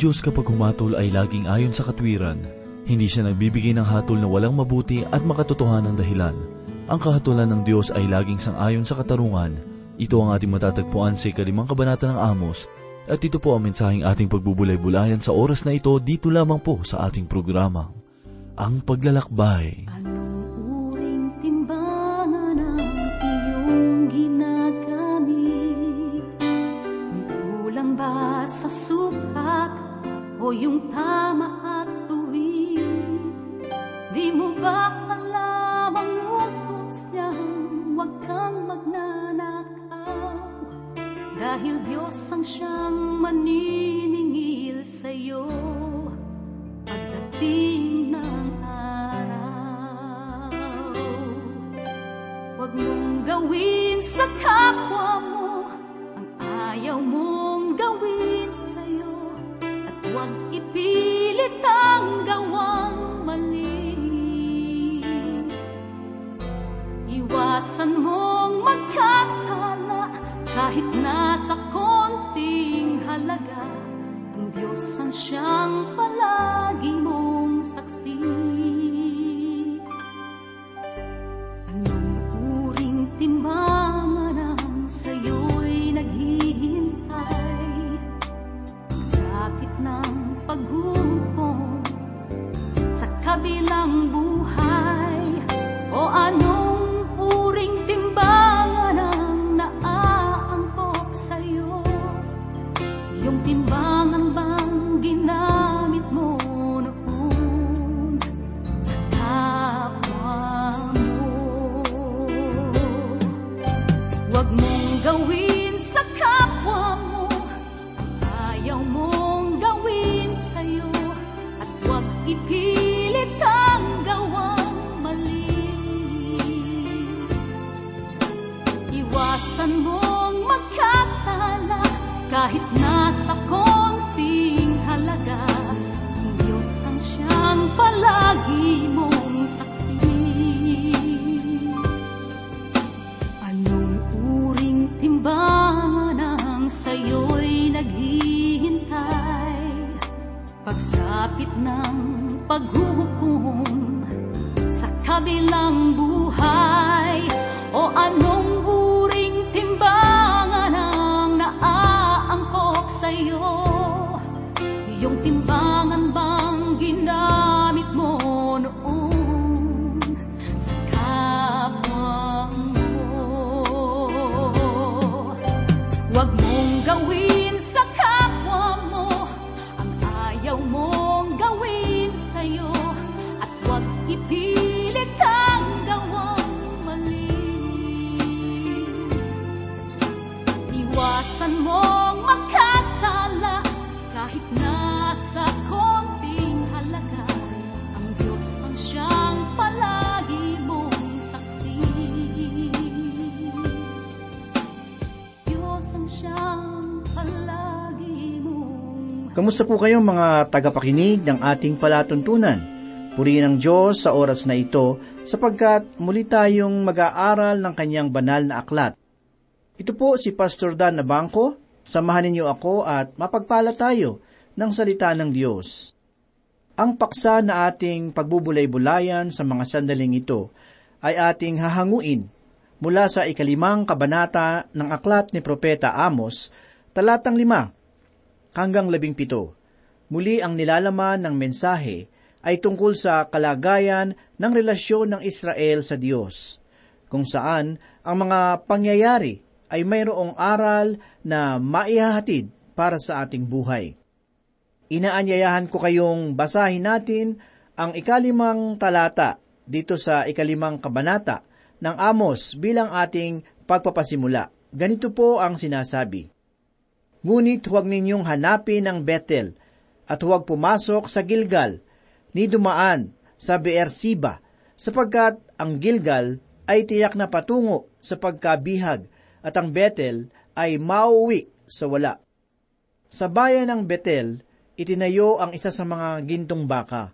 Diyos kapag humatol ay laging ayon sa katwiran. Hindi siya nagbibigay ng hatol na walang mabuti at makatotohanan dahilan. Ang kahatulan ng Diyos ay laging sangayon sa katarungan. Ito ang ating matatagpuan sa ikalimang kabanata ng Amos. At ito po ang mensaheng ating pagbubulay-bulayan sa oras na ito dito lamang po sa ating programa. Ang Paglalakbay. Ba sa sukat o yung tama at tuwid? Di mo ba alam ang utos niyang huwag kang magnanakaw? Dahil Diyos ang siyang maniningil sa'yo pagdating timbangan bang ginamit mo palagi mong saksi. Anong uring timbangan ang sa'yo'y naghihintay? Pagsapit ng paghuhukom sa kabilang buhay o anong Kamusta po kayo mga tagapakinig ng ating palatuntunan? Purihin ang Diyos sa oras na ito sapagkat muli tayong mag-aaral ng kanyang banal na aklat. Ito po si Pastor Dan Nabangko. Samahan ninyo ako at mapagpala tayo ng salita ng Diyos. Ang paksa na ating pagbubulay-bulayan sa mga sandaling ito ay ating hahanguin mula sa ikalimang kabanata ng aklat ni Propeta Amos, talatang lima hanggang labing pito. Muli ang nilalaman ng mensahe ay tungkol sa kalagayan ng relasyon ng Israel sa Diyos, kung saan ang mga pangyayari ay mayroong aral na maihahatid para sa ating buhay. Inaanyayahan ko kayong basahin natin ang ikalimang talata dito sa ikalimang kabanata ng Amos bilang ating pagpapasimula. Ganito po ang sinasabi. Ngunit huwag ninyong hanapin ang Bethel at huwag pumasok sa Gilgal, ni dumaan sa Beersiba, sapagkat ang Gilgal ay tiyak na patungo sa pagkabihag at ang Bethel ay mauwi sa wala. Sa bayan ng Bethel, itinayo ang isa sa mga gintong baka.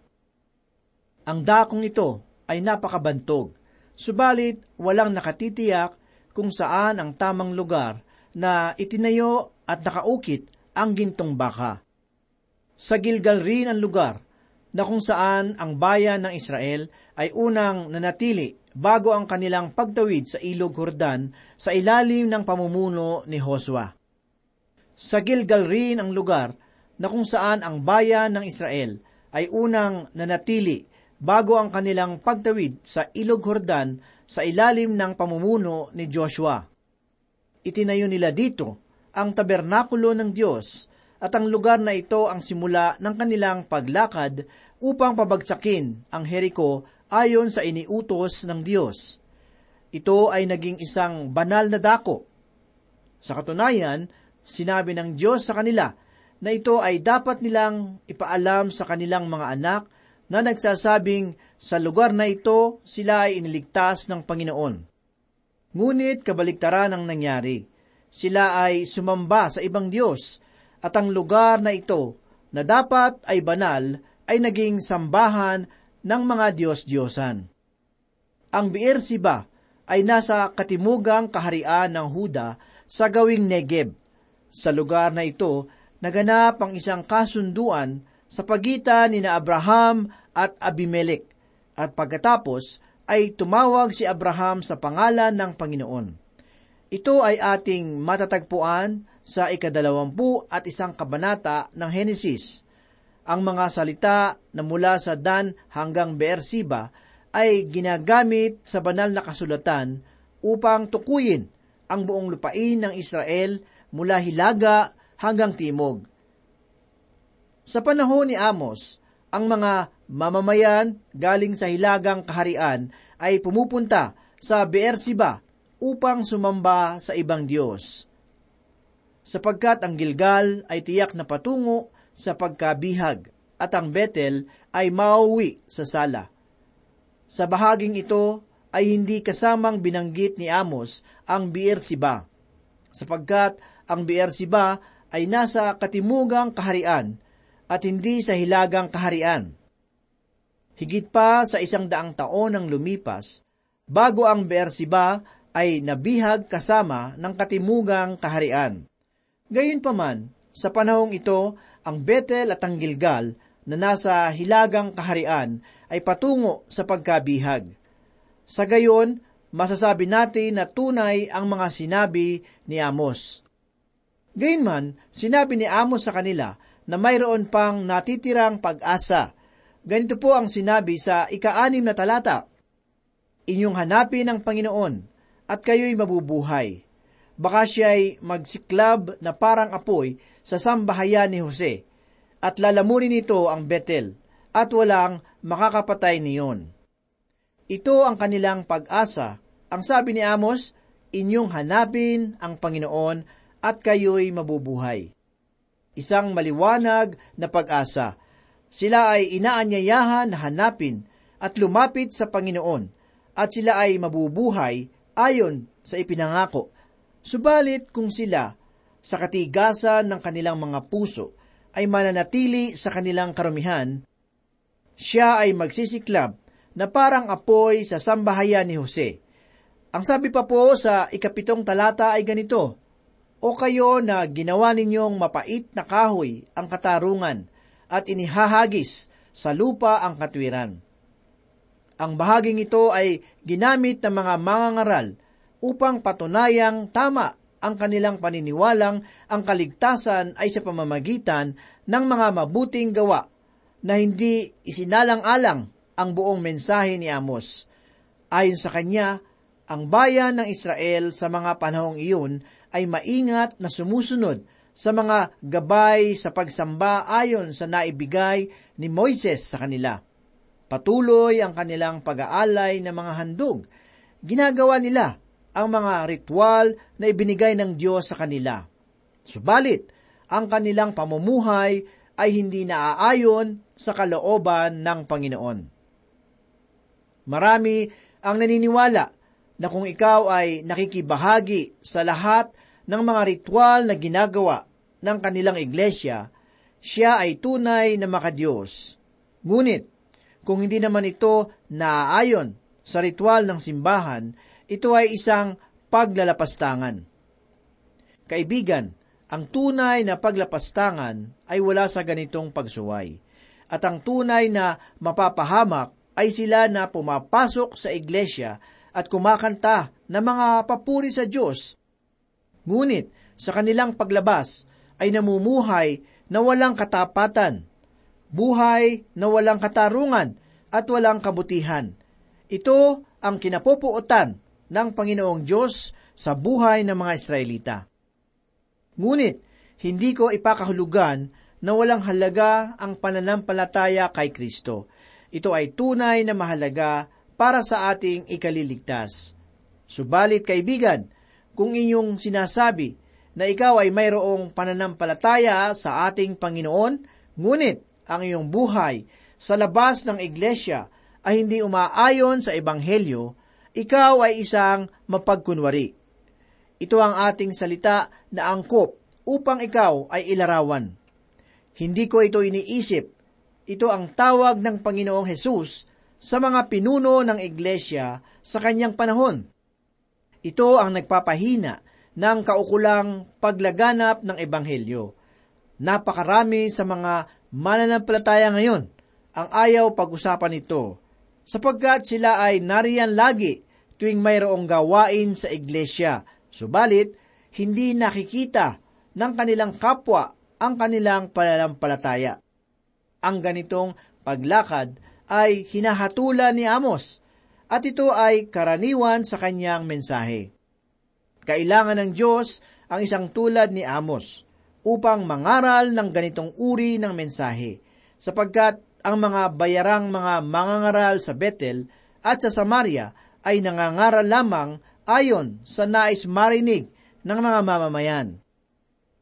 Ang dakong ito ay napakabantog, subalit walang nakatitiyak kung saan ang tamang lugar na itinayo at nakaukit ang gintong baka. Sa Gilgal rin ang lugar na kung saan ang bayan ng Israel ay unang nanatili bago ang kanilang pagtawid sa ilog Hordan sa ilalim ng pamumuno ni Josua. Sa Gilgal rin ang lugar na kung saan ang bayan ng Israel ay unang nanatili bago ang kanilang pagtawid sa ilog Hordan sa ilalim ng pamumuno ni Joshua. Itinayo nila dito ang tabernakulo ng Diyos at ang lugar na ito ang simula ng kanilang paglakad upang pabagsakin ang Jericho ayon sa iniutos ng Diyos. Ito ay naging isang banal na dako. Sa katunayan, sinabi ng Diyos sa kanila na ito ay dapat nilang ipaalam sa kanilang mga anak na nagsasabing sa lugar na ito sila ay iniligtas ng Panginoon. Ngunit kabaliktaran ang nangyari. Sila ay sumamba sa ibang Diyos at ang lugar na ito na dapat ay banal ay naging sambahan ng mga Diyos-Diyosan. Ang Siba ay nasa katimugang kaharian ng Huda sa gawing Negeb. Sa lugar na ito, naganap ang isang kasunduan sa pagitan ni na Abraham at Abimelech, at pagkatapos ay tumawag si Abraham sa pangalan ng Panginoon. Ito ay ating matatagpuan sa ikadalawampu at isang kabanata ng Henesis ang mga salita na mula sa Dan hanggang Beersiba ay ginagamit sa banal na kasulatan upang tukuyin ang buong lupain ng Israel mula hilaga hanggang timog. Sa panahon ni Amos, ang mga mamamayan galing sa hilagang kaharian ay pumupunta sa Beersiba upang sumamba sa ibang Diyos. Sapagkat ang Gilgal ay tiyak na patungo sa pagkabihag at ang Betel ay mauwi sa sala. Sa bahaging ito ay hindi kasamang binanggit ni Amos ang Beersiba, sapagkat ang Beersiba ay nasa katimugang kaharian at hindi sa hilagang kaharian. Higit pa sa isang daang taon ang lumipas, bago ang Beersiba ay nabihag kasama ng katimugang kaharian. Gayunpaman, sa panahong ito ang Betel at ang Gilgal na nasa hilagang kaharian ay patungo sa pagkabihag. Sa gayon, masasabi natin na tunay ang mga sinabi ni Amos. Gayunman, sinabi ni Amos sa kanila na mayroon pang natitirang pag-asa. Ganito po ang sinabi sa ika-anim na talata. Inyong hanapin ang Panginoon at kayo'y mabubuhay baka siya'y magsiklab na parang apoy sa sambahayan ni Jose, at lalamunin nito ang Betel, at walang makakapatay niyon. Ito ang kanilang pag-asa. Ang sabi ni Amos, inyong hanapin ang Panginoon at kayo'y mabubuhay. Isang maliwanag na pag-asa. Sila ay inaanyayahan na hanapin at lumapit sa Panginoon at sila ay mabubuhay ayon sa ipinangako Subalit kung sila, sa katigasan ng kanilang mga puso, ay mananatili sa kanilang karumihan, siya ay magsisiklab na parang apoy sa sambahayan ni Jose. Ang sabi pa po sa ikapitong talata ay ganito, O kayo na ginawa ninyong mapait na kahoy ang katarungan at inihahagis sa lupa ang katwiran. Ang bahaging ito ay ginamit ng mga mangangaral upang patunayang tama ang kanilang paniniwalang ang kaligtasan ay sa pamamagitan ng mga mabuting gawa na hindi isinalang-alang ang buong mensahe ni Amos. Ayon sa kanya, ang bayan ng Israel sa mga panahong iyon ay maingat na sumusunod sa mga gabay sa pagsamba ayon sa naibigay ni Moises sa kanila. Patuloy ang kanilang pag-aalay ng mga handog. Ginagawa nila ang mga ritual na ibinigay ng Diyos sa kanila. Subalit, ang kanilang pamumuhay ay hindi naaayon sa kalooban ng Panginoon. Marami ang naniniwala na kung ikaw ay nakikibahagi sa lahat ng mga ritual na ginagawa ng kanilang iglesia, siya ay tunay na makadiyos. Ngunit, kung hindi naman ito naaayon sa ritual ng simbahan, ito ay isang paglalapastangan. Kaibigan, Ang tunay na paglapastangan ay wala sa ganitong pagsuway. At ang tunay na mapapahamak ay sila na pumapasok sa iglesia at kumakanta ng mga papuri sa Diyos. Ngunit sa kanilang paglabas ay namumuhay na walang katapatan, buhay na walang katarungan at walang kabutihan. Ito ang kinapupuotan ng Panginoong Diyos sa buhay ng mga Israelita. Ngunit, hindi ko ipakahulugan na walang halaga ang pananampalataya kay Kristo. Ito ay tunay na mahalaga para sa ating ikaliligtas. Subalit kaibigan, kung inyong sinasabi na ikaw ay mayroong pananampalataya sa ating Panginoon, ngunit ang iyong buhay sa labas ng iglesia ay hindi umaayon sa Ebanghelyo, ikaw ay isang mapagkunwari. Ito ang ating salita na angkop upang ikaw ay ilarawan. Hindi ko ito iniisip. Ito ang tawag ng Panginoong Hesus sa mga pinuno ng iglesia sa kanyang panahon. Ito ang nagpapahina ng kaukulang paglaganap ng Ebanghelyo. Napakarami sa mga mananampalataya ngayon ang ayaw pag-usapan ito, sapagkat sila ay nariyan lagi tuwing mayroong gawain sa iglesia, subalit hindi nakikita ng kanilang kapwa ang kanilang pananampalataya. Ang ganitong paglakad ay hinahatulan ni Amos at ito ay karaniwan sa kanyang mensahe. Kailangan ng Diyos ang isang tulad ni Amos upang mangaral ng ganitong uri ng mensahe, sapagkat ang mga bayarang mga mangangaral sa Bethel at sa Samaria ay nangangaral lamang ayon sa nais marinig ng mga mamamayan.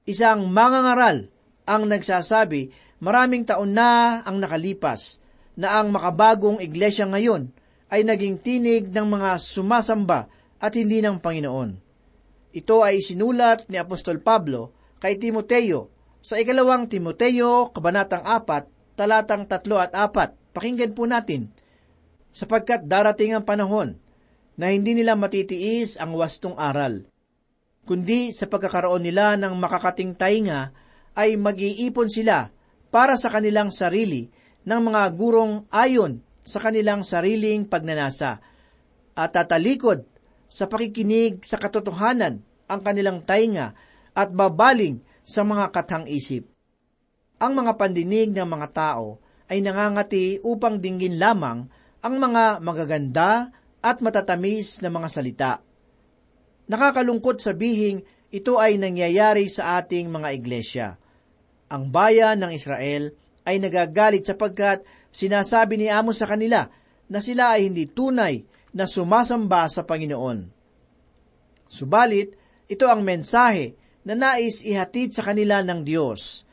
Isang mangangaral ang nagsasabi maraming taon na ang nakalipas na ang makabagong iglesia ngayon ay naging tinig ng mga sumasamba at hindi ng Panginoon. Ito ay sinulat ni Apostol Pablo kay Timoteo sa ikalawang Timoteo, kabanatang 4, talatang 3 at 4. Pakinggan po natin. Sapagkat darating ang panahon na hindi nila matitiis ang wastong aral, kundi sa pagkakaroon nila ng makakating tainga ay mag-iipon sila para sa kanilang sarili ng mga gurong ayon sa kanilang sariling pagnanasa at tatalikod sa pakikinig sa katotohanan ang kanilang tainga at babaling sa mga katang isip. Ang mga pandinig ng mga tao ay nangangati upang dinggin lamang ang mga magaganda at matatamis na mga salita. Nakakalungkot sabihing ito ay nangyayari sa ating mga iglesia. Ang bayan ng Israel ay nagagalit sapagkat sinasabi ni Amos sa kanila na sila ay hindi tunay na sumasamba sa Panginoon. Subalit, ito ang mensahe na nais ihatid sa kanila ng Diyos.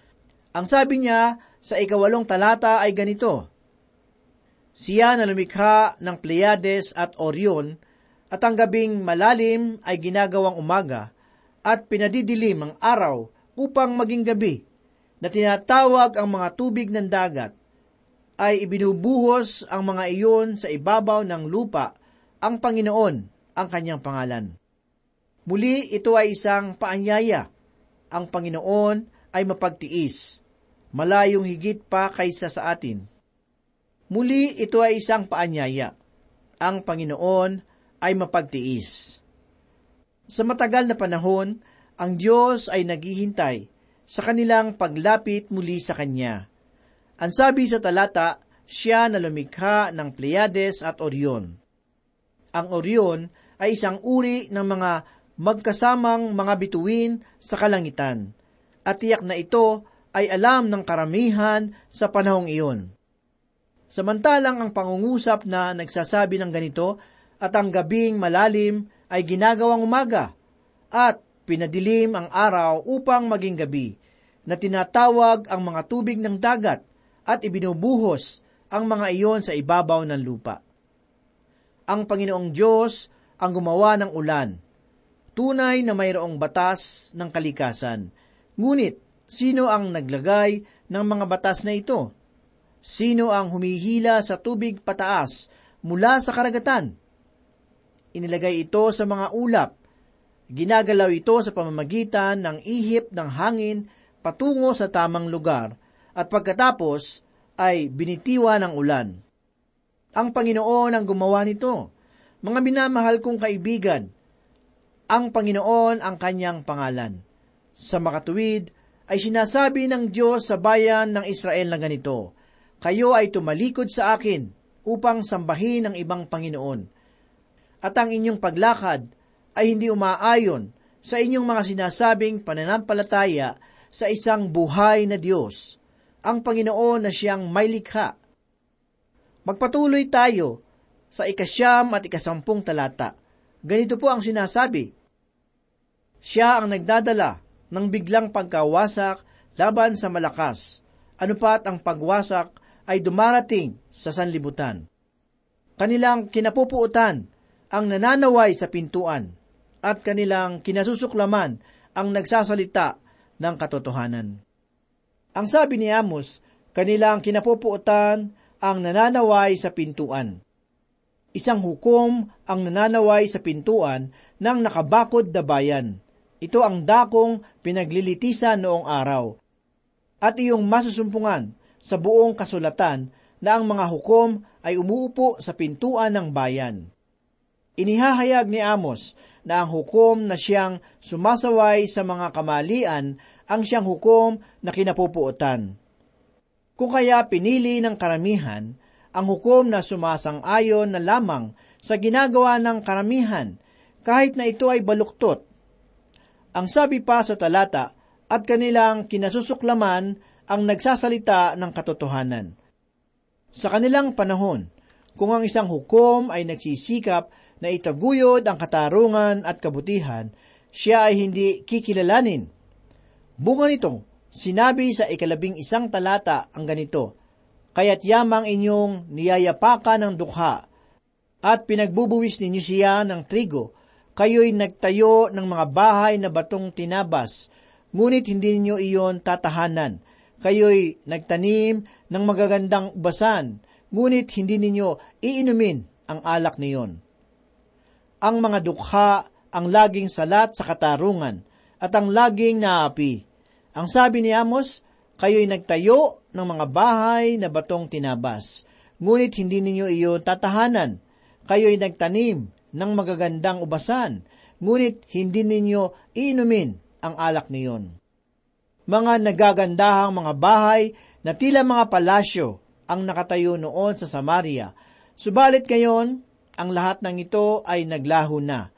Ang sabi niya sa ikawalong talata ay ganito, Siya na lumikha ng Pleiades at Orion, at ang gabing malalim ay ginagawang umaga, at pinadidilim ang araw upang maging gabi, na tinatawag ang mga tubig ng dagat, ay ibinubuhos ang mga iyon sa ibabaw ng lupa, ang Panginoon ang kanyang pangalan. Muli, ito ay isang paanyaya. Ang Panginoon ay mapagtiis, malayong higit pa kaysa sa atin. Muli, ito ay isang paanyaya. Ang Panginoon ay mapagtiis. Sa matagal na panahon, ang Diyos ay naghihintay sa kanilang paglapit muli sa Kanya. Ang sabi sa talata, siya na lumikha ng Pleiades at Orion. Ang Orion ay isang uri ng mga magkasamang mga bituin sa kalangitan. At tiyak na ito ay alam ng karamihan sa panahong iyon. Samantalang ang pangungusap na nagsasabi ng ganito at ang gabing malalim ay ginagawang umaga at pinadilim ang araw upang maging gabi na tinatawag ang mga tubig ng dagat at ibinubuhos ang mga iyon sa ibabaw ng lupa. Ang Panginoong Diyos ang gumawa ng ulan Tunay na mayroong batas ng kalikasan. Ngunit, sino ang naglagay ng mga batas na ito? Sino ang humihila sa tubig pataas mula sa karagatan? Inilagay ito sa mga ulap. Ginagalaw ito sa pamamagitan ng ihip ng hangin patungo sa tamang lugar at pagkatapos ay binitiwa ng ulan. Ang Panginoon ang gumawa nito. Mga minamahal kong kaibigan, ang Panginoon ang kanyang pangalan. Sa makatuwid ay sinasabi ng Diyos sa bayan ng Israel na ganito, Kayo ay tumalikod sa akin upang sambahin ang ibang Panginoon. At ang inyong paglakad ay hindi umaayon sa inyong mga sinasabing pananampalataya sa isang buhay na Diyos, ang Panginoon na siyang may likha. Magpatuloy tayo sa ikasyam at ikasampung talata. Ganito po ang sinasabi. Siya ang nagdadala ng biglang pagkawasak laban sa malakas. Ano pat ang pagwasak ay dumarating sa sanlibutan. Kanilang kinapupuutan ang nananaway sa pintuan at kanilang kinasusuklaman ang nagsasalita ng katotohanan. Ang sabi ni Amos, kanilang kinapupuutan ang nananaway sa pintuan. Isang hukom ang nananaway sa pintuan ng nakabakod na bayan. Ito ang dakong pinaglilitisan noong araw. At iyong masusumpungan sa buong kasulatan na ang mga hukom ay umuupo sa pintuan ng bayan. Inihahayag ni Amos na ang hukom na siyang sumasaway sa mga kamalian ang siyang hukom na kinapupuotan. Kung kaya pinili ng karamihan ang hukom na sumasang-ayon na lamang sa ginagawa ng karamihan, kahit na ito ay baluktot. Ang sabi pa sa talata, at kanilang kinasusuklaman ang nagsasalita ng katotohanan. Sa kanilang panahon, kung ang isang hukom ay nagsisikap na itaguyod ang katarungan at kabutihan, siya ay hindi kikilalanin. Bunga nito, sinabi sa ikalabing isang talata ang ganito, Kaya't yamang inyong niyayapakan ng dukha, at pinagbubuwis ninyo siya ng trigo, kayo'y nagtayo ng mga bahay na batong tinabas, ngunit hindi ninyo iyon tatahanan. Kayo'y nagtanim ng magagandang basan, ngunit hindi ninyo iinumin ang alak niyon ang mga dukha ang laging salat sa katarungan at ang laging naapi. Ang sabi ni Amos, kayo'y nagtayo ng mga bahay na batong tinabas, ngunit hindi ninyo iyon tatahanan. Kayo'y nagtanim ng magagandang ubasan, ngunit hindi ninyo iinumin ang alak niyon. Mga nagagandahang mga bahay na tila mga palasyo ang nakatayo noon sa Samaria, subalit ngayon ang lahat ng ito ay naglaho na.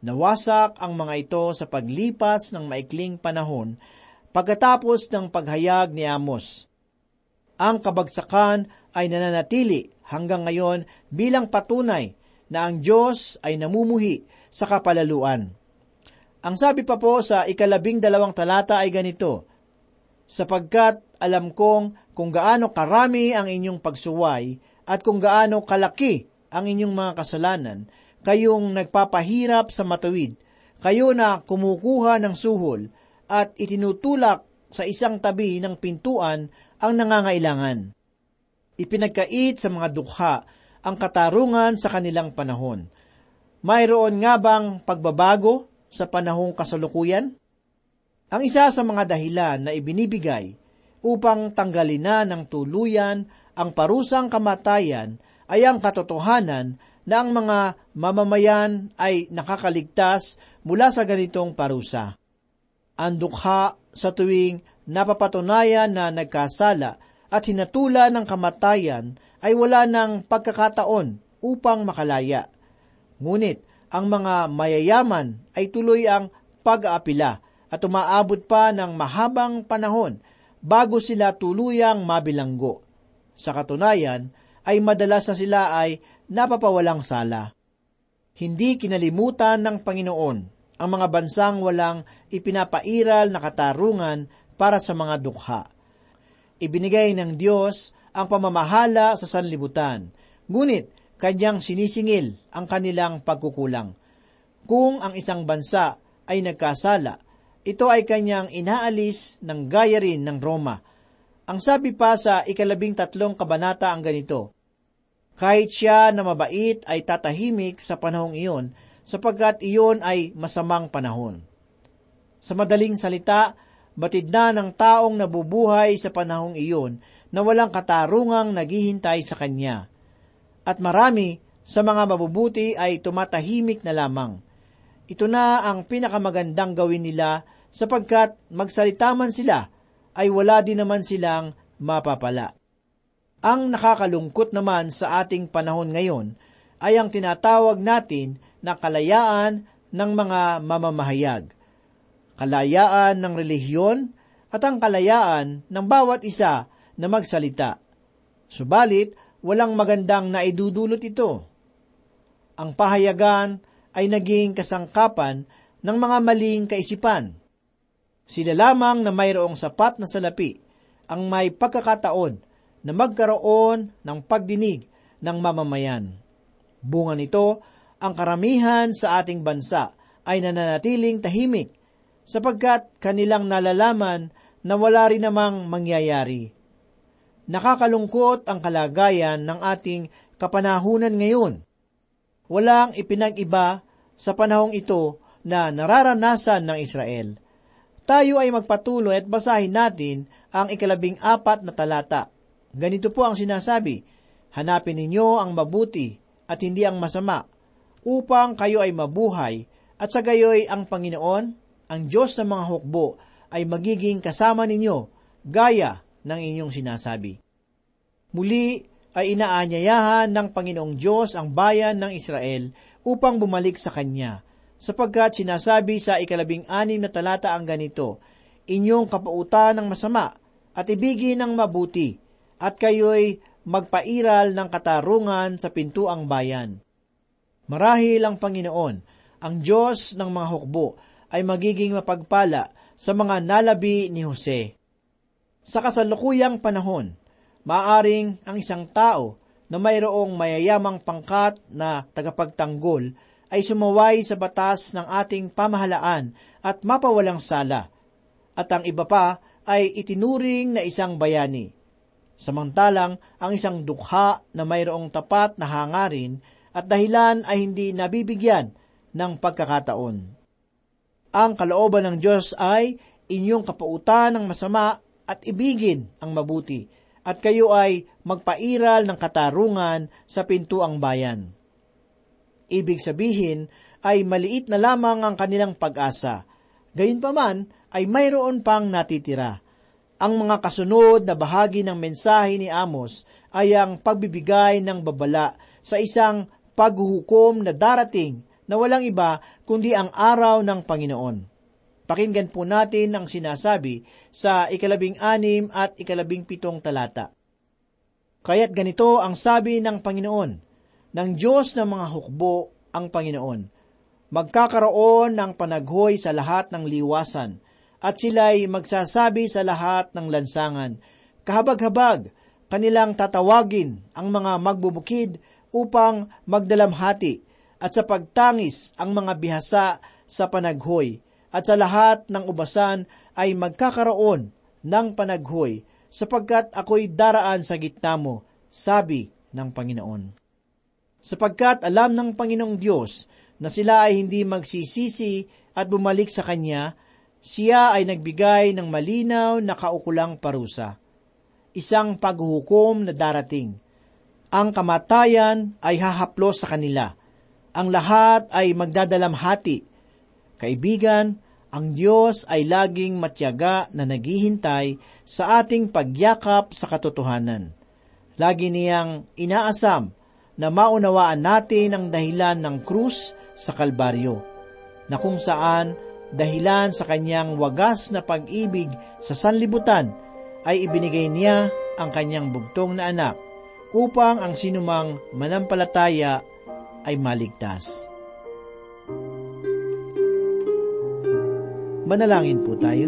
Nawasak ang mga ito sa paglipas ng maikling panahon pagkatapos ng paghayag ni Amos. Ang kabagsakan ay nananatili hanggang ngayon bilang patunay na ang Diyos ay namumuhi sa kapalaluan. Ang sabi pa po sa ikalabing dalawang talata ay ganito, sapagkat alam kong kung gaano karami ang inyong pagsuway at kung gaano kalaki ang inyong mga kasalanan, kayong nagpapahirap sa matuwid, kayo na kumukuha ng suhol at itinutulak sa isang tabi ng pintuan ang nangangailangan. Ipinagkait sa mga dukha ang katarungan sa kanilang panahon. Mayroon nga bang pagbabago sa panahong kasalukuyan? Ang isa sa mga dahilan na ibinibigay upang tanggalin na ng tuluyan ang parusang kamatayan ay ang katotohanan na ang mga mamamayan ay nakakaligtas mula sa ganitong parusa. Ang dukha sa tuwing napapatunayan na nagkasala at hinatula ng kamatayan ay wala ng pagkakataon upang makalaya. Ngunit ang mga mayayaman ay tuloy ang pag-aapila at umaabot pa ng mahabang panahon bago sila tuluyang mabilanggo. Sa katunayan, ay madalas na sila ay napapawalang sala. Hindi kinalimutan ng Panginoon ang mga bansang walang ipinapairal na katarungan para sa mga dukha. Ibinigay ng Diyos ang pamamahala sa sanlibutan, ngunit kanyang sinisingil ang kanilang pagkukulang. Kung ang isang bansa ay nagkasala, ito ay kanyang inaalis ng gaya rin ng Roma ang sabi pa sa ikalabing tatlong kabanata ang ganito, Kahit siya na mabait ay tatahimik sa panahong iyon, sapagkat iyon ay masamang panahon. Sa madaling salita, batid na ng taong nabubuhay sa panahong iyon na walang katarungang naghihintay sa kanya. At marami sa mga mabubuti ay tumatahimik na lamang. Ito na ang pinakamagandang gawin nila sapagkat magsalita man sila ay wala din naman silang mapapala. Ang nakakalungkot naman sa ating panahon ngayon ay ang tinatawag natin na kalayaan ng mga mamamahayag. Kalayaan ng relihiyon at ang kalayaan ng bawat isa na magsalita. Subalit, walang magandang naidudulot ito. Ang pahayagan ay naging kasangkapan ng mga maling kaisipan. Sila lamang na mayroong sapat na salapi ang may pagkakataon na magkaroon ng pagdinig ng mamamayan. Bunga nito, ang karamihan sa ating bansa ay nananatiling tahimik sapagkat kanilang nalalaman na wala rin namang mangyayari. Nakakalungkot ang kalagayan ng ating kapanahunan ngayon. Walang ipinag-iba sa panahong ito na nararanasan ng Israel. Tayo ay magpatuloy at basahin natin ang ikalabing apat na talata Ganito po ang sinasabi, Hanapin ninyo ang mabuti at hindi ang masama, upang kayo ay mabuhay, at sa gayoy ang Panginoon, ang Diyos ng mga hukbo, ay magiging kasama ninyo, gaya ng inyong sinasabi. Muli ay inaanyayahan ng Panginoong Diyos ang bayan ng Israel upang bumalik sa Kanya, sapagkat sinasabi sa ikalabing anim na talata ang ganito, Inyong kapautan ng masama at ibigin ng mabuti, at kayo'y magpairal ng katarungan sa pintuang bayan. Marahil ang Panginoon, ang Diyos ng mga hukbo, ay magiging mapagpala sa mga nalabi ni Jose. Sa kasalukuyang panahon, maaring ang isang tao na mayroong mayayamang pangkat na tagapagtanggol ay sumaway sa batas ng ating pamahalaan at mapawalang sala, at ang iba pa ay itinuring na isang bayani. Samantalang ang isang dukha na mayroong tapat na hangarin at dahilan ay hindi nabibigyan ng pagkakataon. Ang kalooban ng Diyos ay inyong kapautan ng masama at ibigin ang mabuti, at kayo ay magpairal ng katarungan sa pintuang bayan. Ibig sabihin ay maliit na lamang ang kanilang pag-asa. Gayunpaman ay mayroon pang natitira ang mga kasunod na bahagi ng mensahe ni Amos ay ang pagbibigay ng babala sa isang paghuhukom na darating na walang iba kundi ang araw ng Panginoon. Pakinggan po natin ang sinasabi sa ikalabing anim at ikalabing pitong talata. Kaya't ganito ang sabi ng Panginoon, ng Diyos ng mga hukbo ang Panginoon. Magkakaroon ng panaghoy sa lahat ng liwasan, at sila'y magsasabi sa lahat ng lansangan, kahabag-habag, kanilang tatawagin ang mga magbubukid upang magdalamhati at sa pagtangis ang mga bihasa sa panaghoy at sa lahat ng ubasan ay magkakaroon ng panaghoy sapagkat ako'y daraan sa gitna mo, sabi ng Panginoon. Sapagkat alam ng Panginoong Diyos na sila ay hindi magsisisi at bumalik sa Kanya, siya ay nagbigay ng malinaw na kaukulang parusa. Isang paghuhukom na darating. Ang kamatayan ay hahaplos sa kanila. Ang lahat ay magdadalamhati. Kaibigan, ang Diyos ay laging matyaga na naghihintay sa ating pagyakap sa katotohanan. Lagi niyang inaasam na maunawaan natin ang dahilan ng krus sa Kalbaryo, na kung saan dahilan sa kanyang wagas na pag-ibig sa sanlibutan, ay ibinigay niya ang kanyang bugtong na anak upang ang sinumang manampalataya ay maligtas. Manalangin po tayo.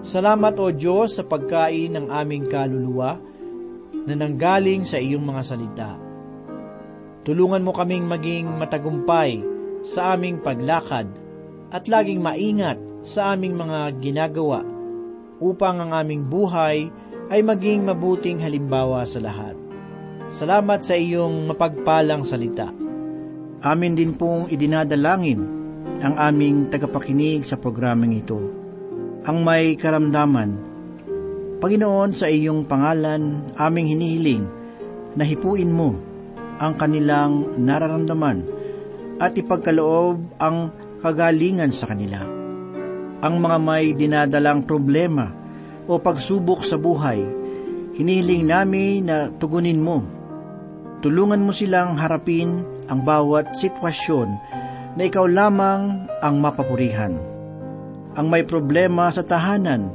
Salamat o Diyos sa pagkain ng aming kaluluwa na nanggaling sa iyong mga salita. Tulungan mo kaming maging matagumpay sa aming paglakad at laging maingat sa aming mga ginagawa upang ang aming buhay ay maging mabuting halimbawa sa lahat. Salamat sa iyong mapagpalang salita. Amin din pong idinadalangin ang aming tagapakinig sa programang ito. Ang may karamdaman, Panginoon sa iyong pangalan aming hinihiling na hipuin mo ang kanilang nararamdaman at ipagkaloob ang kagalingan sa kanila. Ang mga may dinadalang problema o pagsubok sa buhay, hinihiling namin na tugunin mo. Tulungan mo silang harapin ang bawat sitwasyon na ikaw lamang ang mapapurihan. Ang may problema sa tahanan,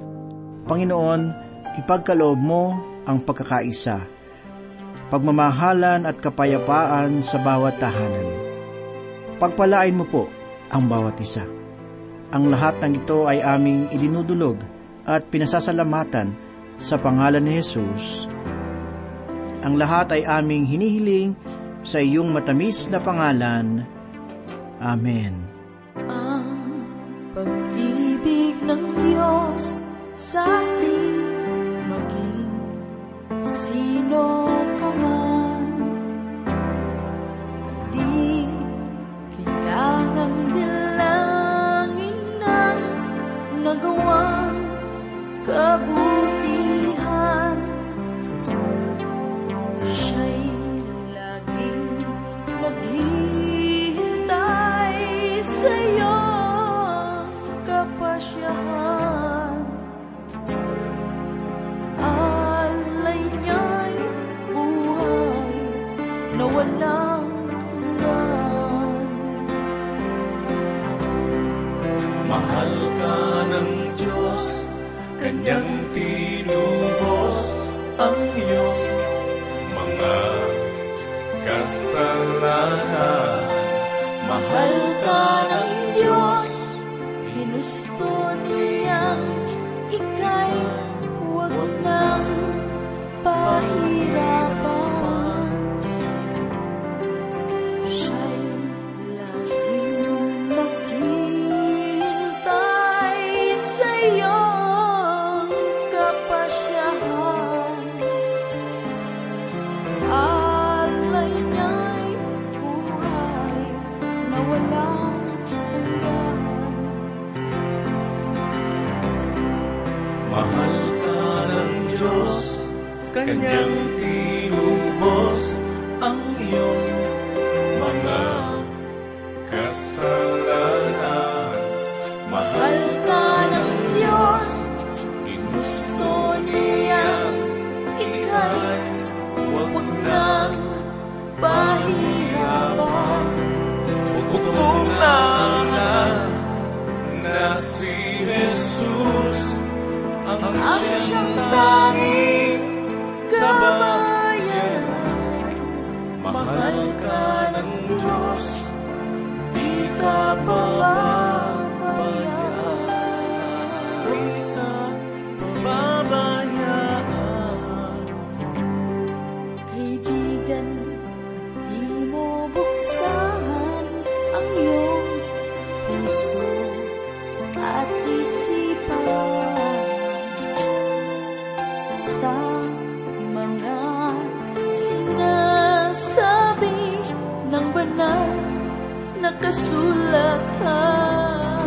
Panginoon, ipagkaloob mo ang pagkakaisa, pagmamahalan at kapayapaan sa bawat tahanan. Pagpalain mo po ang bawat isa. Ang lahat ng ito ay aming idinudulog at pinasasalamatan sa pangalan ni Jesus. Ang lahat ay aming hinihiling sa iyong matamis na pangalan. Amen. Ang pag-ibig ng Diyos sa atin maging sino ka man. Nagawang kabutihan. Kanyang tinubos Ang tanging kabayan. Mahal ka ng Diyos, di ka pababayaan. Na kasulatan. Siya'y